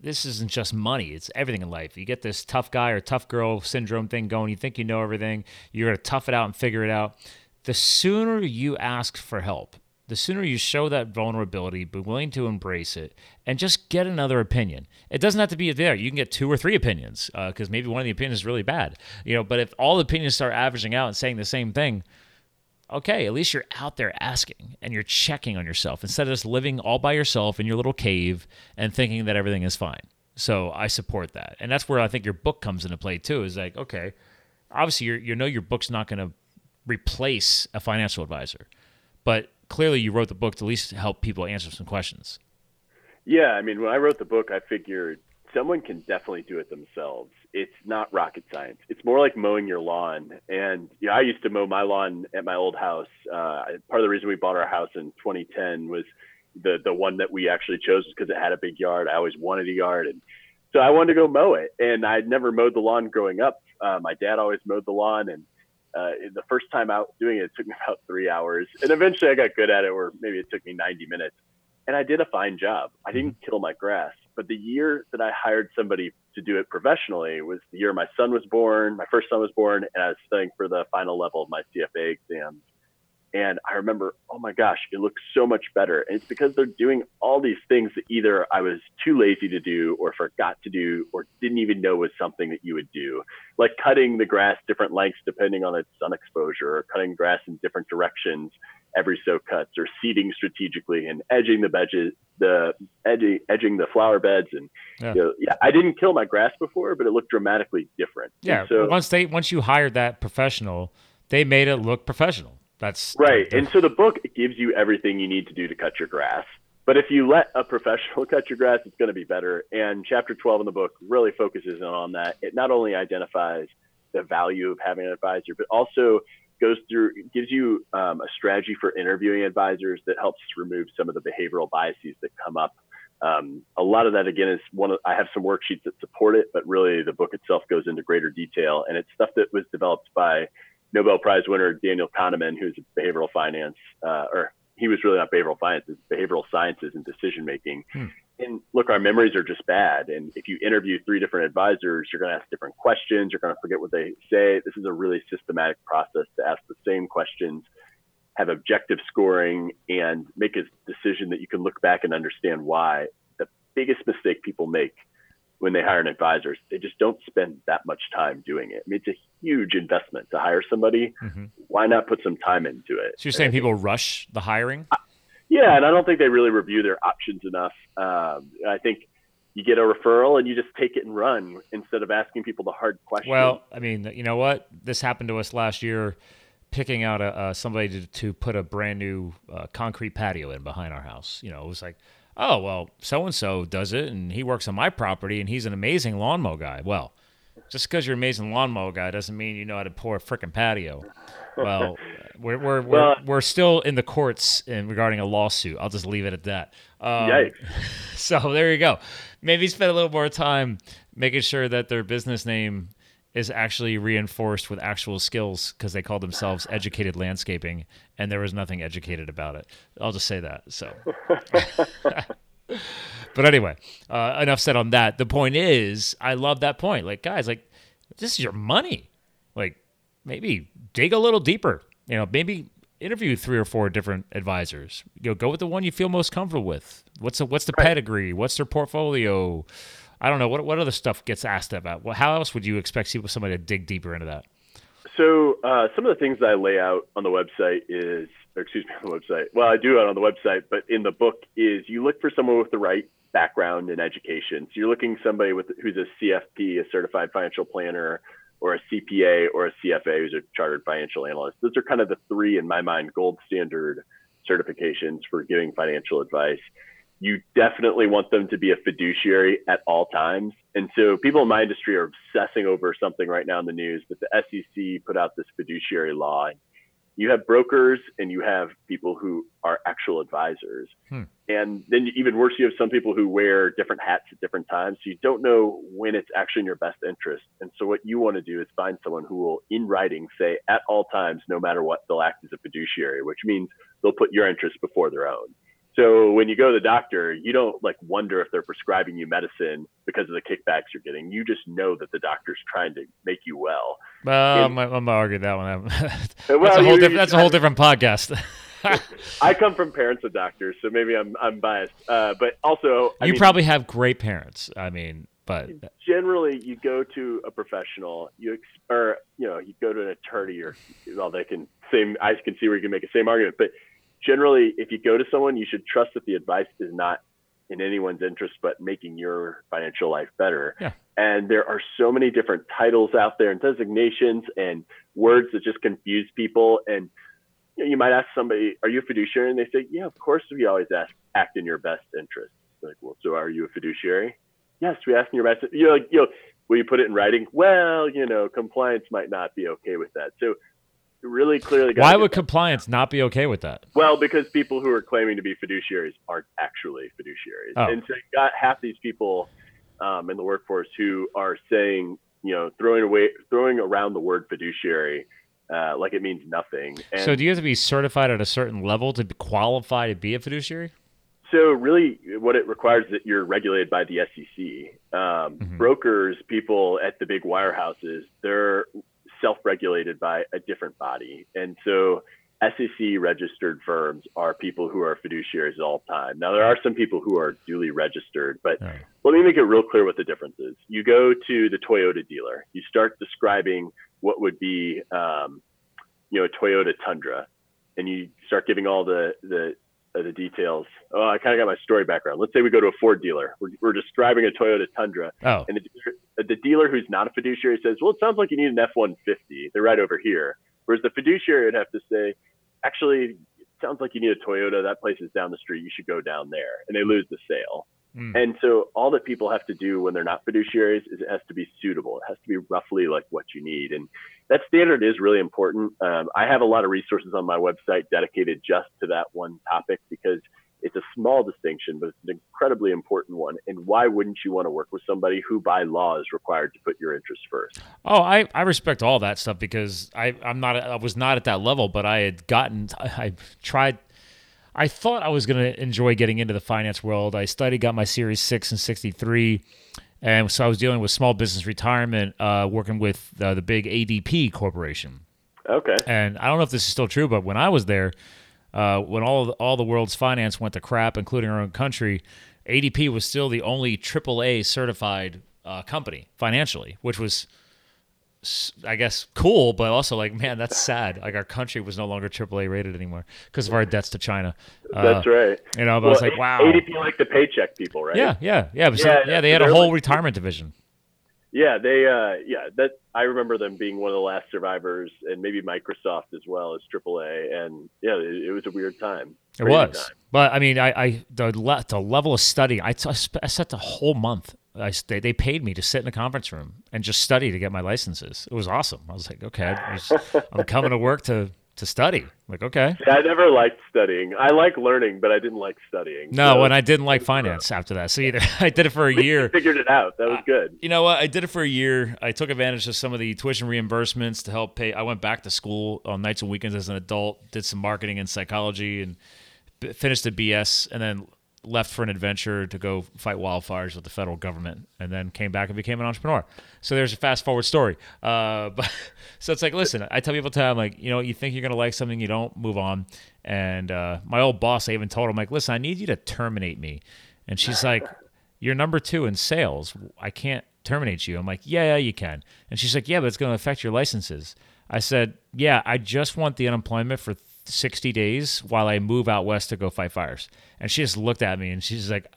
this isn't just money; it's everything in life. You get this tough guy or tough girl syndrome thing going. You think you know everything. You're gonna tough it out and figure it out. The sooner you ask for help, the sooner you show that vulnerability, be willing to embrace it, and just get another opinion. It doesn't have to be there. You can get two or three opinions uh, because maybe one of the opinions is really bad. You know, but if all the opinions start averaging out and saying the same thing, okay, at least you're out there asking and you're checking on yourself instead of just living all by yourself in your little cave and thinking that everything is fine. So I support that. And that's where I think your book comes into play too is like, okay, obviously you're, you know your book's not going to replace a financial advisor, but clearly you wrote the book to at least help people answer some questions. Yeah, I mean, when I wrote the book, I figured someone can definitely do it themselves. It's not rocket science. It's more like mowing your lawn. And you know, I used to mow my lawn at my old house. Uh, part of the reason we bought our house in 2010 was the the one that we actually chose because it had a big yard. I always wanted a yard, and so I wanted to go mow it. And I'd never mowed the lawn growing up. Uh, my dad always mowed the lawn, and uh, the first time out doing it, it took me about three hours. And eventually, I got good at it, where maybe it took me 90 minutes and I did a fine job. I didn't kill my grass, but the year that I hired somebody to do it professionally was the year my son was born, my first son was born, and I was studying for the final level of my CFA exams. And I remember, oh my gosh, it looks so much better. And it's because they're doing all these things that either I was too lazy to do or forgot to do or didn't even know was something that you would do. Like cutting the grass different lengths depending on its sun exposure or cutting grass in different directions every so cuts or seeding strategically and edging the edges, the edging, edging the flower beds. And Yeah. you know, yeah, I didn't kill my grass before, but it looked dramatically different. And Yeah. So once they once you hired that professional, they made it look professional. That's Right. And so the book gives you everything you need to do to cut your grass. But if you let a professional cut your grass, it's going to be better. And chapter 12 in the book really focuses on that. It not only identifies the value of having an advisor, but also goes through, gives you um, a strategy for interviewing advisors that helps remove some of the behavioral biases that come up. Um, a lot of that, again, is one of, I have some worksheets that support it, but really the book itself goes into greater detail. And it's stuff that was developed by Nobel Prize winner Daniel Kahneman, who's a behavioral finance, uh, or he was really not behavioral finance, it's behavioral sciences and decision making. Hmm. And look, our memories are just bad. And if you interview three different advisors, you're going to ask different questions. You're going to forget what they say. This is a really systematic process to ask the same questions, have objective scoring, and make a decision that you can look back and understand why. The biggest mistake people make when they hire an advisor is they just don't spend that much time doing it. I mean, it's a huge investment to hire somebody. Mhm. Why not put some time into it? So you're saying people rush the hiring? Yeah, and I don't think they really review their options enough. Um, I think you get a referral and you just take it and run instead of asking people the hard questions. Well, I mean, you know what? This happened to us last year, picking out a, somebody to, to put a brand new uh, concrete patio in behind our house. You know, it was like, oh well, so and so does it, and he works on my property, and he's an amazing lawn mow guy. Well, just because you're an amazing lawn mow guy doesn't mean you know how to pour a frickin' patio. Well, we're we're, we're, we're still in the courts in regarding a lawsuit. I'll just leave it at that. Um, Yikes. so there you go. Maybe spend a little more time making sure that their business name is actually reinforced with actual skills because they call themselves educated landscaping and there was nothing educated about it. I'll just say that. So, but anyway, uh, enough said on that. The point is, I love that point. Like, guys, like, this is your money. Like, maybe dig a little deeper. You know, maybe interview three or four different advisors. You know, go with the one you feel most comfortable with. What's the, what's the pedigree? What's their portfolio? I don't know what what other stuff gets asked about. Well, how else would you expect somebody to dig deeper into that? So uh, some of the things that I lay out on the website is, or excuse me, on the website. Well, I do it on the website, but in the book is you look for someone with the right background and education. So you're looking somebody with who's a CFP, a certified financial planner, or a CPA or a CFA who's a chartered financial analyst. Those are kind of the three, in my mind, gold standard certifications for giving financial advice. You definitely want them to be a fiduciary at all times. And so people in my industry are obsessing over something right now in the news, but the SEC put out this fiduciary law you have brokers and you have people who are actual advisors. Hmm. And then even worse, you have some people who wear different hats at different times. So you don't know when it's actually in your best interest. And so what you want to do is find someone who will, in writing, say at all times, no matter what, they'll act as a fiduciary, which means they'll put your interests before their own. So when you go to the doctor, you don't like wonder if they're prescribing you medicine because of the kickbacks you're getting. You just know that the doctor's trying to make you well. And, I'm, I'm argue that one. that's, well, a whole, that's a whole different podcast. I come from parents of doctors, so maybe I'm I'm biased. Uh, but also, I you mean, probably have great parents. I mean, but generally, you go to a professional, you or you know, you go to an attorney, or well, they can same. I can see where you can make a same argument, but generally, if you go to someone, you should trust that the advice is not in anyone's interest, but making your financial life better. Yeah. And there are so many different titles out there and designations and words that just confuse people. And you, know, you might ask somebody, "Are you a fiduciary?" And they say, "Yeah, of course. We always ask, act in your best interest." Like, well, so are you a fiduciary? Yes, we ask in your best. You know, like, you know, will you put it in writing? Well, you know, compliance might not be okay with that. So really clearly. Why would compliance not be okay with that? Well, because people who are claiming to be fiduciaries aren't actually fiduciaries, oh. and so you got half these people um, in the workforce who are saying, you know, throwing away, throwing around the word fiduciary. Uh, like it means nothing. And so, do you have to be certified at a certain level to qualify to be a fiduciary? So, really, what it requires is that you're regulated by the SEC. Um, mm-hmm. Brokers, people at the big wirehouses, they're self-regulated by a different body. And so SEC registered firms are people who are fiduciaries all the time. Now there are some people who are duly registered, but right. Let me make it real clear what the difference is. You go to the Toyota dealer, you start describing what would be, um, you know, a Toyota Tundra, and you start giving all the the uh, the details. Oh, I kind of got my story background. Let's say we go to a Ford dealer. We're, we're describing a Toyota Tundra. Oh. And the, the dealer who's not a fiduciary says, well, it sounds like you need an F-150. They're right over here. Whereas the fiduciary would have to say, actually, it sounds like you need a Toyota. That place is down the street. You should go down there. And they lose the sale. Mm. And so all that people have to do when they're not fiduciaries is it has to be suitable. It has to be roughly like what you need. And that standard is really important. Um, I have a lot of resources on my website dedicated just to that one topic because it's a small distinction, but it's an incredibly important one. And why wouldn't you want to work with somebody who, by law, is required to put your interests first? Oh, I, I respect all that stuff because I I'm not I was not at that level, but I had gotten I, I tried. I thought I was going to enjoy getting into the finance world. I studied, got my Series Six and sixty three and so I was dealing with small business retirement, uh, working with uh, the big ADP corporation. Okay. And I don't know if this is still true, but when I was there, uh, when all the, all the world's finance went to crap, including our own country, ADP was still the only AAA certified uh, company financially, which was I guess cool, but also like, man, that's sad. Like our country was no longer AAA rated anymore because of our debts to China. That's uh, right. You know, but well, I was like, wow. ADP like the paycheck people, right? Yeah, yeah, yeah. Yeah, so, yeah they had a whole like, retirement division. Yeah, they, uh, yeah, that I remember them being one of the last survivors, and maybe Microsoft as well as AAA, and yeah, it, it was a weird time. It was, time. but I mean, I, I the, the level of study, I, I spent a whole month I they, they paid me to sit in a conference room and just study to get my licenses. It was awesome. I was like, okay, I am coming to work to to study. I'm like, okay. I never liked studying. I like learning, but I didn't like studying. No, so. and I didn't like finance after that. So either I did it for a year. figured it out. That was good. Uh, you know what? I did it for a year. I took advantage of some of the tuition reimbursements to help pay. I went back to school on nights and weekends as an adult. Did some marketing and psychology and finished the BS, and then left for an adventure to go fight wildfires with the federal government, and then came back and became an entrepreneur. So there's a fast forward story. Uh, but so it's like, listen, I tell people time like, you know, you think you're gonna like something, you don't move on. And uh, my old boss, I even told him like, listen, I need you to terminate me. And she's like, you're number two in sales. I can't terminate you. I'm like, yeah, yeah, you can. And she's like, yeah, but it's gonna affect your licenses. I said, yeah, I just want the unemployment for 60 days while I move out west to go fight fires. And she just looked at me and she's like,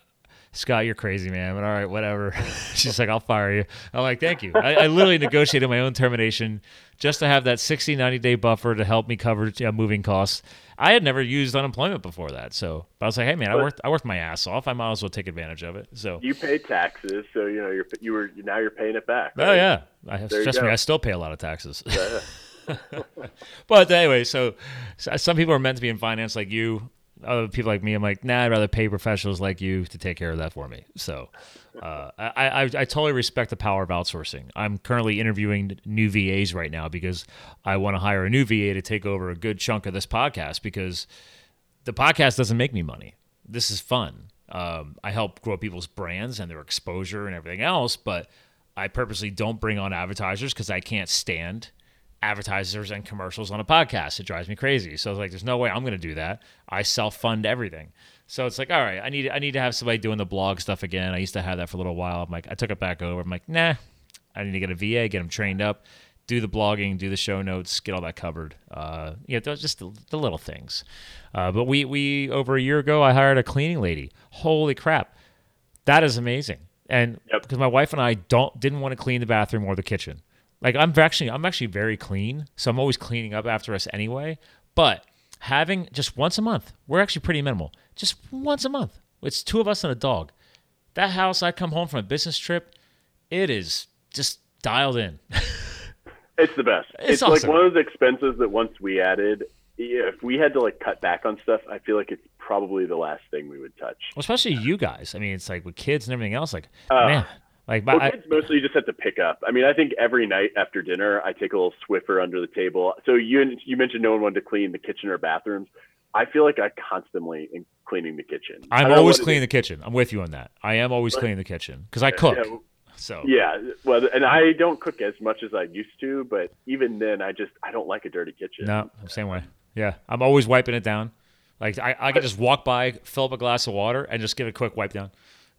Scott, you're crazy, man. But all right, whatever. She's like, I'll fire you. I'm like, thank you. I, I literally negotiated my own termination just to have that 60, 90 day buffer to help me cover moving costs. I had never used unemployment before that, so but I was like, hey man, I worked I worked my ass off. I might as well take advantage of it. So you pay taxes, so you know you're you were now you're paying it back. Oh, right? Oh yeah, I have, trust me, I still pay a lot of taxes. Yeah. but anyway, so, so some people are meant to be in finance like you other people like me, I'm like, nah, I'd rather pay professionals like you to take care of that for me. So uh, I, I, I totally respect the power of outsourcing. I'm currently interviewing new VAs right now because I want to hire a new VA to take over a good chunk of this podcast because the podcast doesn't make me money. This is fun. Um, I help grow people's brands and their exposure and everything else, but I purposely don't bring on advertisers because I can't stand advertisers and commercials on a podcast. It drives me crazy. So it's like, there's no way I'm going to do that. I self fund everything. So it's like, all right, I need I need to have somebody doing the blog stuff again. I used to have that for a little while. I'm like, I took it back over. I'm like, nah, I need to get a VA, get them trained up, do the blogging, do the show notes, get all that covered. Uh, yeah, those just the, the little things. Uh, but we we over a year ago, I hired a cleaning lady. Holy crap, that is amazing. And because yep. my wife and I don't didn't want to clean the bathroom or the kitchen. Like I'm actually I'm actually very clean, so I'm always cleaning up after us anyway. But having just once a month, we're actually pretty minimal. Just once a month. It's two of us and a dog. That house, I come home from a business trip, it is just dialed in. it's the best. It's, it's awesome. like one of those expenses that once we added, if we had to like cut back on stuff, I feel like it's probably the last thing we would touch. Well, especially you guys. I mean, it's like with kids and everything else. Like, uh, man, like, well, I, mostly you just have to pick up. I mean, I think every night after dinner, I take a little Swiffer under the table. So you you mentioned no one wanted to clean the kitchen or bathrooms. I feel like I constantly am cleaning the kitchen. I'm always cleaning the kitchen. I'm with you on that. I am always cleaning the kitchen because I cook. Yeah, so yeah, well, and I don't cook as much as I used to, but even then, I just I don't like a dirty kitchen. No, same way. Yeah, I'm always wiping it down. Like I, I can just walk by, fill up a glass of water, and just give it a quick wipe down.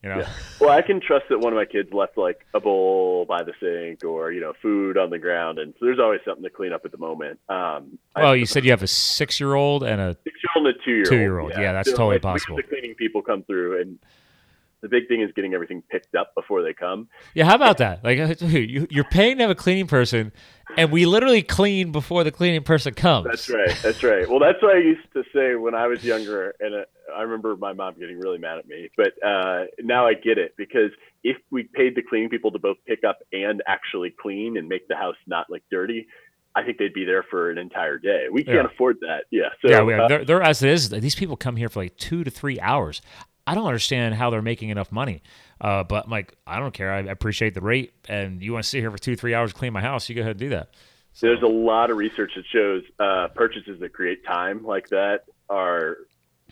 You know? Yeah. Well, I can trust that one of my kids left like a bowl by the sink or you know food on the ground, and so there's always something to clean up at the moment. Um, well, I, you said you have a six-year-old and a six-year-old and a two-year-old. Two-year-old, yeah, yeah that's so, totally like, possible. The cleaning people come through, and the big thing is getting everything picked up before they come. Yeah, how about that? Like you're paying to have a cleaning person, and we literally clean before the cleaning person comes. That's right. That's right. Well, that's what I used to say when I was younger, and uh, I remember my mom getting really mad at me. But uh, now I get it because if we paid the cleaning people to both pick up and actually clean and make the house not like dirty, I think they'd be there for an entire day. We can't yeah. afford that. Yeah. So, yeah, we are. Uh, they're, they're, as it is. These people come here for like two to three hours. I don't understand how they're making enough money. Uh, but I'm like, I don't care. I appreciate the rate, and you want to sit here for two, three hours to clean my house, you go ahead and do that. So. There's a lot of research that shows uh, purchases that create time like that are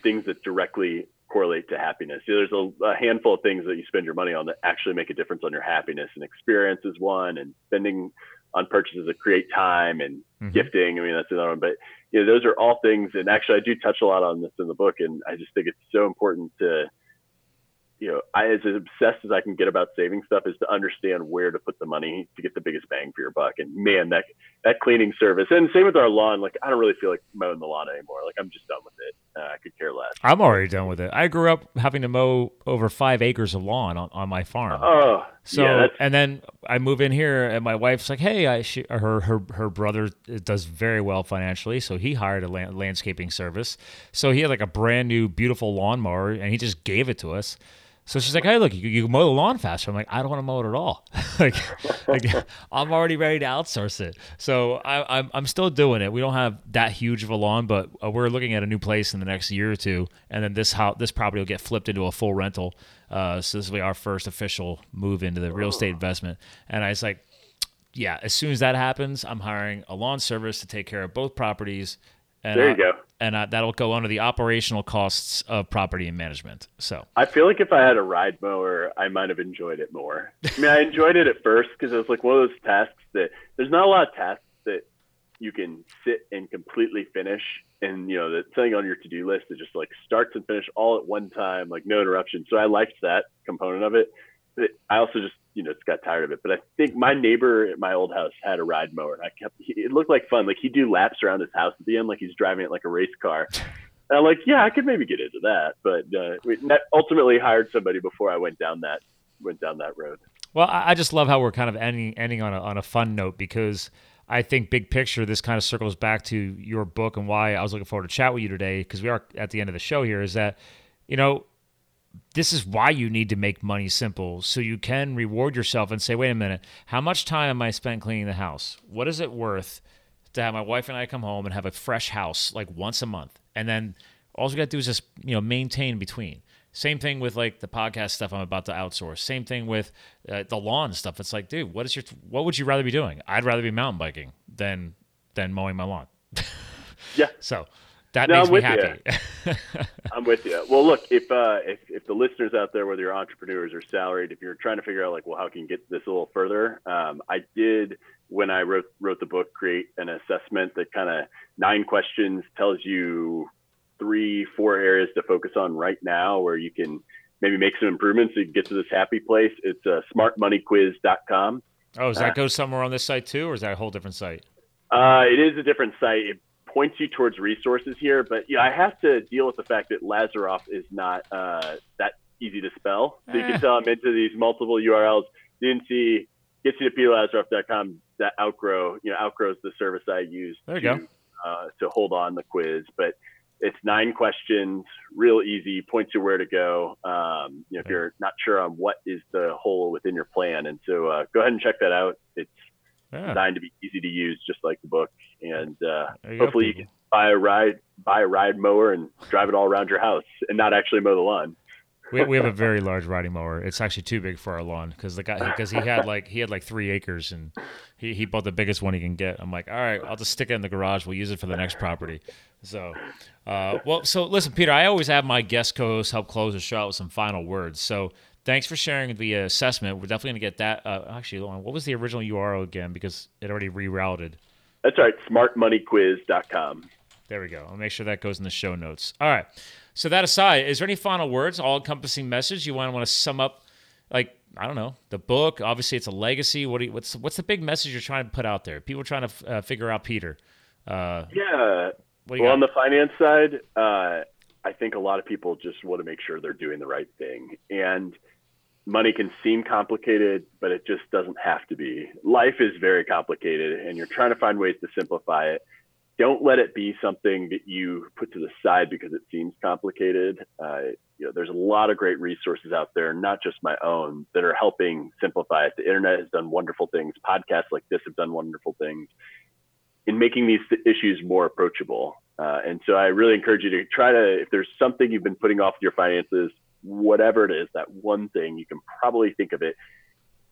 things that directly correlate to happiness. There's a, a, handful of things that you spend your money on that actually make a difference on your happiness, and experience is one, and spending on purchases that create time and mm-hmm. gifting. I mean, that's another one. But you know, those are all things. And actually, I do touch a lot on this in the book, and I just think it's so important to you know, I as obsessed as I can get about saving stuff is to understand where to put the money to get the biggest bang for your buck. And man, that that cleaning service, and same with our lawn. Like I don't really feel like mowing the lawn anymore. Like I'm just done with it. Uh, I could care less. I'm already done with it. I grew up having to mow over five acres of lawn on, on my farm. Oh, so yeah, and then I move in here, and my wife's like, "Hey, I she, her her her brother does very well financially, so he hired a land, landscaping service. So he had like a brand new, beautiful lawnmower, and he just gave it to us." So she's like, "Hey, look, you, you can mow the lawn faster." I'm like, "I don't want to mow it at all. like, like, I'm already ready to outsource it." So I, I'm, I'm still doing it. We don't have that huge of a lawn, but uh, we're looking at a new place in the next year or two, and then this how this property will get flipped into a full rental. Uh, so this will be our first official move into the real estate investment. And I was like, "Yeah, as soon as that happens, I'm hiring a lawn service to take care of both properties." And there you I, go and uh, that'll go under the operational costs of property and management. So I feel like if I had a ride mower, I might have enjoyed it more. I mean, I enjoyed it at first because it was like one of those tasks that there's not a lot of tasks that you can sit and completely finish, and you know that something on your to-do list that just like starts and finish all at one time, like no interruption. So I liked that component of it. I also just you know, got tired of it. But I think my neighbor at my old house had a ride mower. And I kept, it looked like fun. Like he'd do laps around his house at the end, like he's driving it like a race car. And I'm like, yeah, I could maybe get into that, but uh, we ultimately hired somebody before I went down that went down that road. Well, I just love how we're kind of ending ending on a on a fun note because I think big picture this kind of circles back to your book and why I was looking forward to chat with you today because we are at the end of the show here is that you know this is why you need to make money simple so you can reward yourself and say wait a minute how much time am I spent cleaning the house? What is it worth to have my wife and I come home and have a fresh house like once a month? And then all we got to do is just you know maintain between same thing with like the podcast stuff I'm about to outsource. Same thing with uh, the lawn stuff. It's like, dude, what is your what would you rather be doing? I'd rather be mountain biking than than mowing my lawn. yeah. So that no, makes me happy. I'm with you. Well, look, if, uh, if if the listeners out there, whether you're entrepreneurs or salaried, if you're trying to figure out like, well, how can you get this a little further? Um, I did when I wrote wrote the book, create an assessment that kind of nine questions tells you three, four areas to focus on right now where you can maybe make some improvements so you can get to this happy place. It's uh, smartmoneyquiz.com. Oh, does that uh, go somewhere on this site too, or is that a whole different site? Uh, it is a different site. It points you towards resources here, but yeah, I have to deal with the fact that Lazaroff is not uh, that easy to spell. So you can eh. tell I'm into these multiple URLs. Didn't see gets you to peterlazaroff.com. That outgrow, you know, outgrows the service I use. There you to, go. Uh, to hold on the quiz, but it's nine questions, real easy, points you where to go. Um, you know, if you're not sure on what is the hole within your plan, and so uh, go ahead and check that out. It's yeah. designed to be easy to use, just like the book, and uh, you hopefully go, you can buy a ride, buy a ride mower, and drive it all around your house, and not actually mow the lawn. We, we have a very large riding mower. It's actually too big for our lawn because the guy because he had like he had like three acres and he, he bought the biggest one he can get. I'm like, all right, I'll just stick it in the garage. We'll use it for the next property. So, uh, well, so listen, Peter, I always have my guest co-host help close the show out with some final words. So, thanks for sharing the assessment. We're definitely going to get that. Uh, actually, what was the original URL again? Because it already rerouted. That's right, smartmoneyquiz.com. There we go. I'll make sure that goes in the show notes. All right. So that aside, is there any final words, all-encompassing message you want to want to sum up? Like I don't know the book. Obviously, it's a legacy. What you, what's what's the big message you're trying to put out there? People trying to uh, figure out Peter. Uh, yeah, well, got? on the finance side, uh, I think a lot of people just want to make sure they're doing the right thing. And money can seem complicated, but it just doesn't have to be. Life is very complicated, and you're trying to find ways to simplify it. Don't let it be something that you put to the side because it seems complicated. Uh, you know, there's a lot of great resources out there, not just my own, that are helping simplify it. The internet has done wonderful things. Podcasts like this have done wonderful things in making these issues more approachable. Uh, and so I really encourage you to try to, if there's something you've been putting off with your finances, whatever it is, that one thing, you can probably think of it.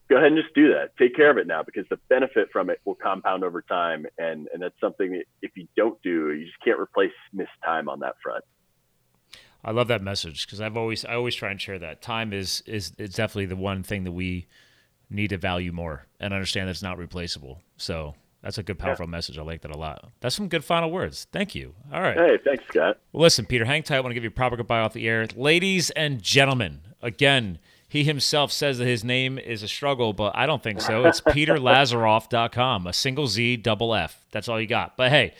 Go ahead and just do that. Take care of it now because the benefit from it will compound over time. And, and that's something that if you don't do, you just can't replace missed time on that front. I love that message because I've always I always try and share that time is is is definitely the one thing that we need to value more and understand that it's not replaceable. So that's a good, powerful yeah. message. I like that a lot. That's some good final words. Thank you. All right. Hey, thanks, Scott. Well, listen, Peter, hang tight. I want to give you a proper goodbye off the air. Ladies and gentlemen, again, he himself says that his name is a struggle, but I don't think so. It's peterlazaroff.com, a single Z, double F. That's all you got. But hey,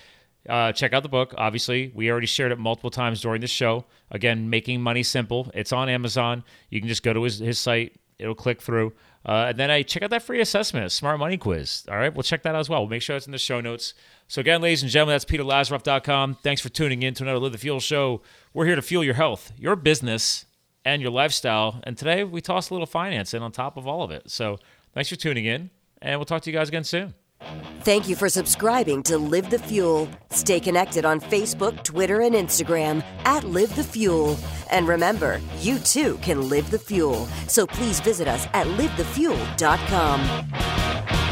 uh, check out the book. Obviously, we already shared it multiple times during the show. Again, Making Money Simple. It's on Amazon. You can just go to his, his site, it'll click through. Uh, and then I check out that free assessment, Smart Money Quiz. All right, we'll check that out as well. We'll make sure it's in the show notes. So again, ladies and gentlemen, that's peterlazaroff.com. Thanks for tuning in to another Live the Fuel show. We're here to fuel your health, your business, and your lifestyle. And today we toss a little finance in on top of all of it. So thanks for tuning in, and we'll talk to you guys again soon. Thank you for subscribing to Live the Fuel. Stay connected on Facebook, Twitter, and Instagram at Live the Fuel. And remember, you too can live the fuel. So please visit us at livethefuel.com.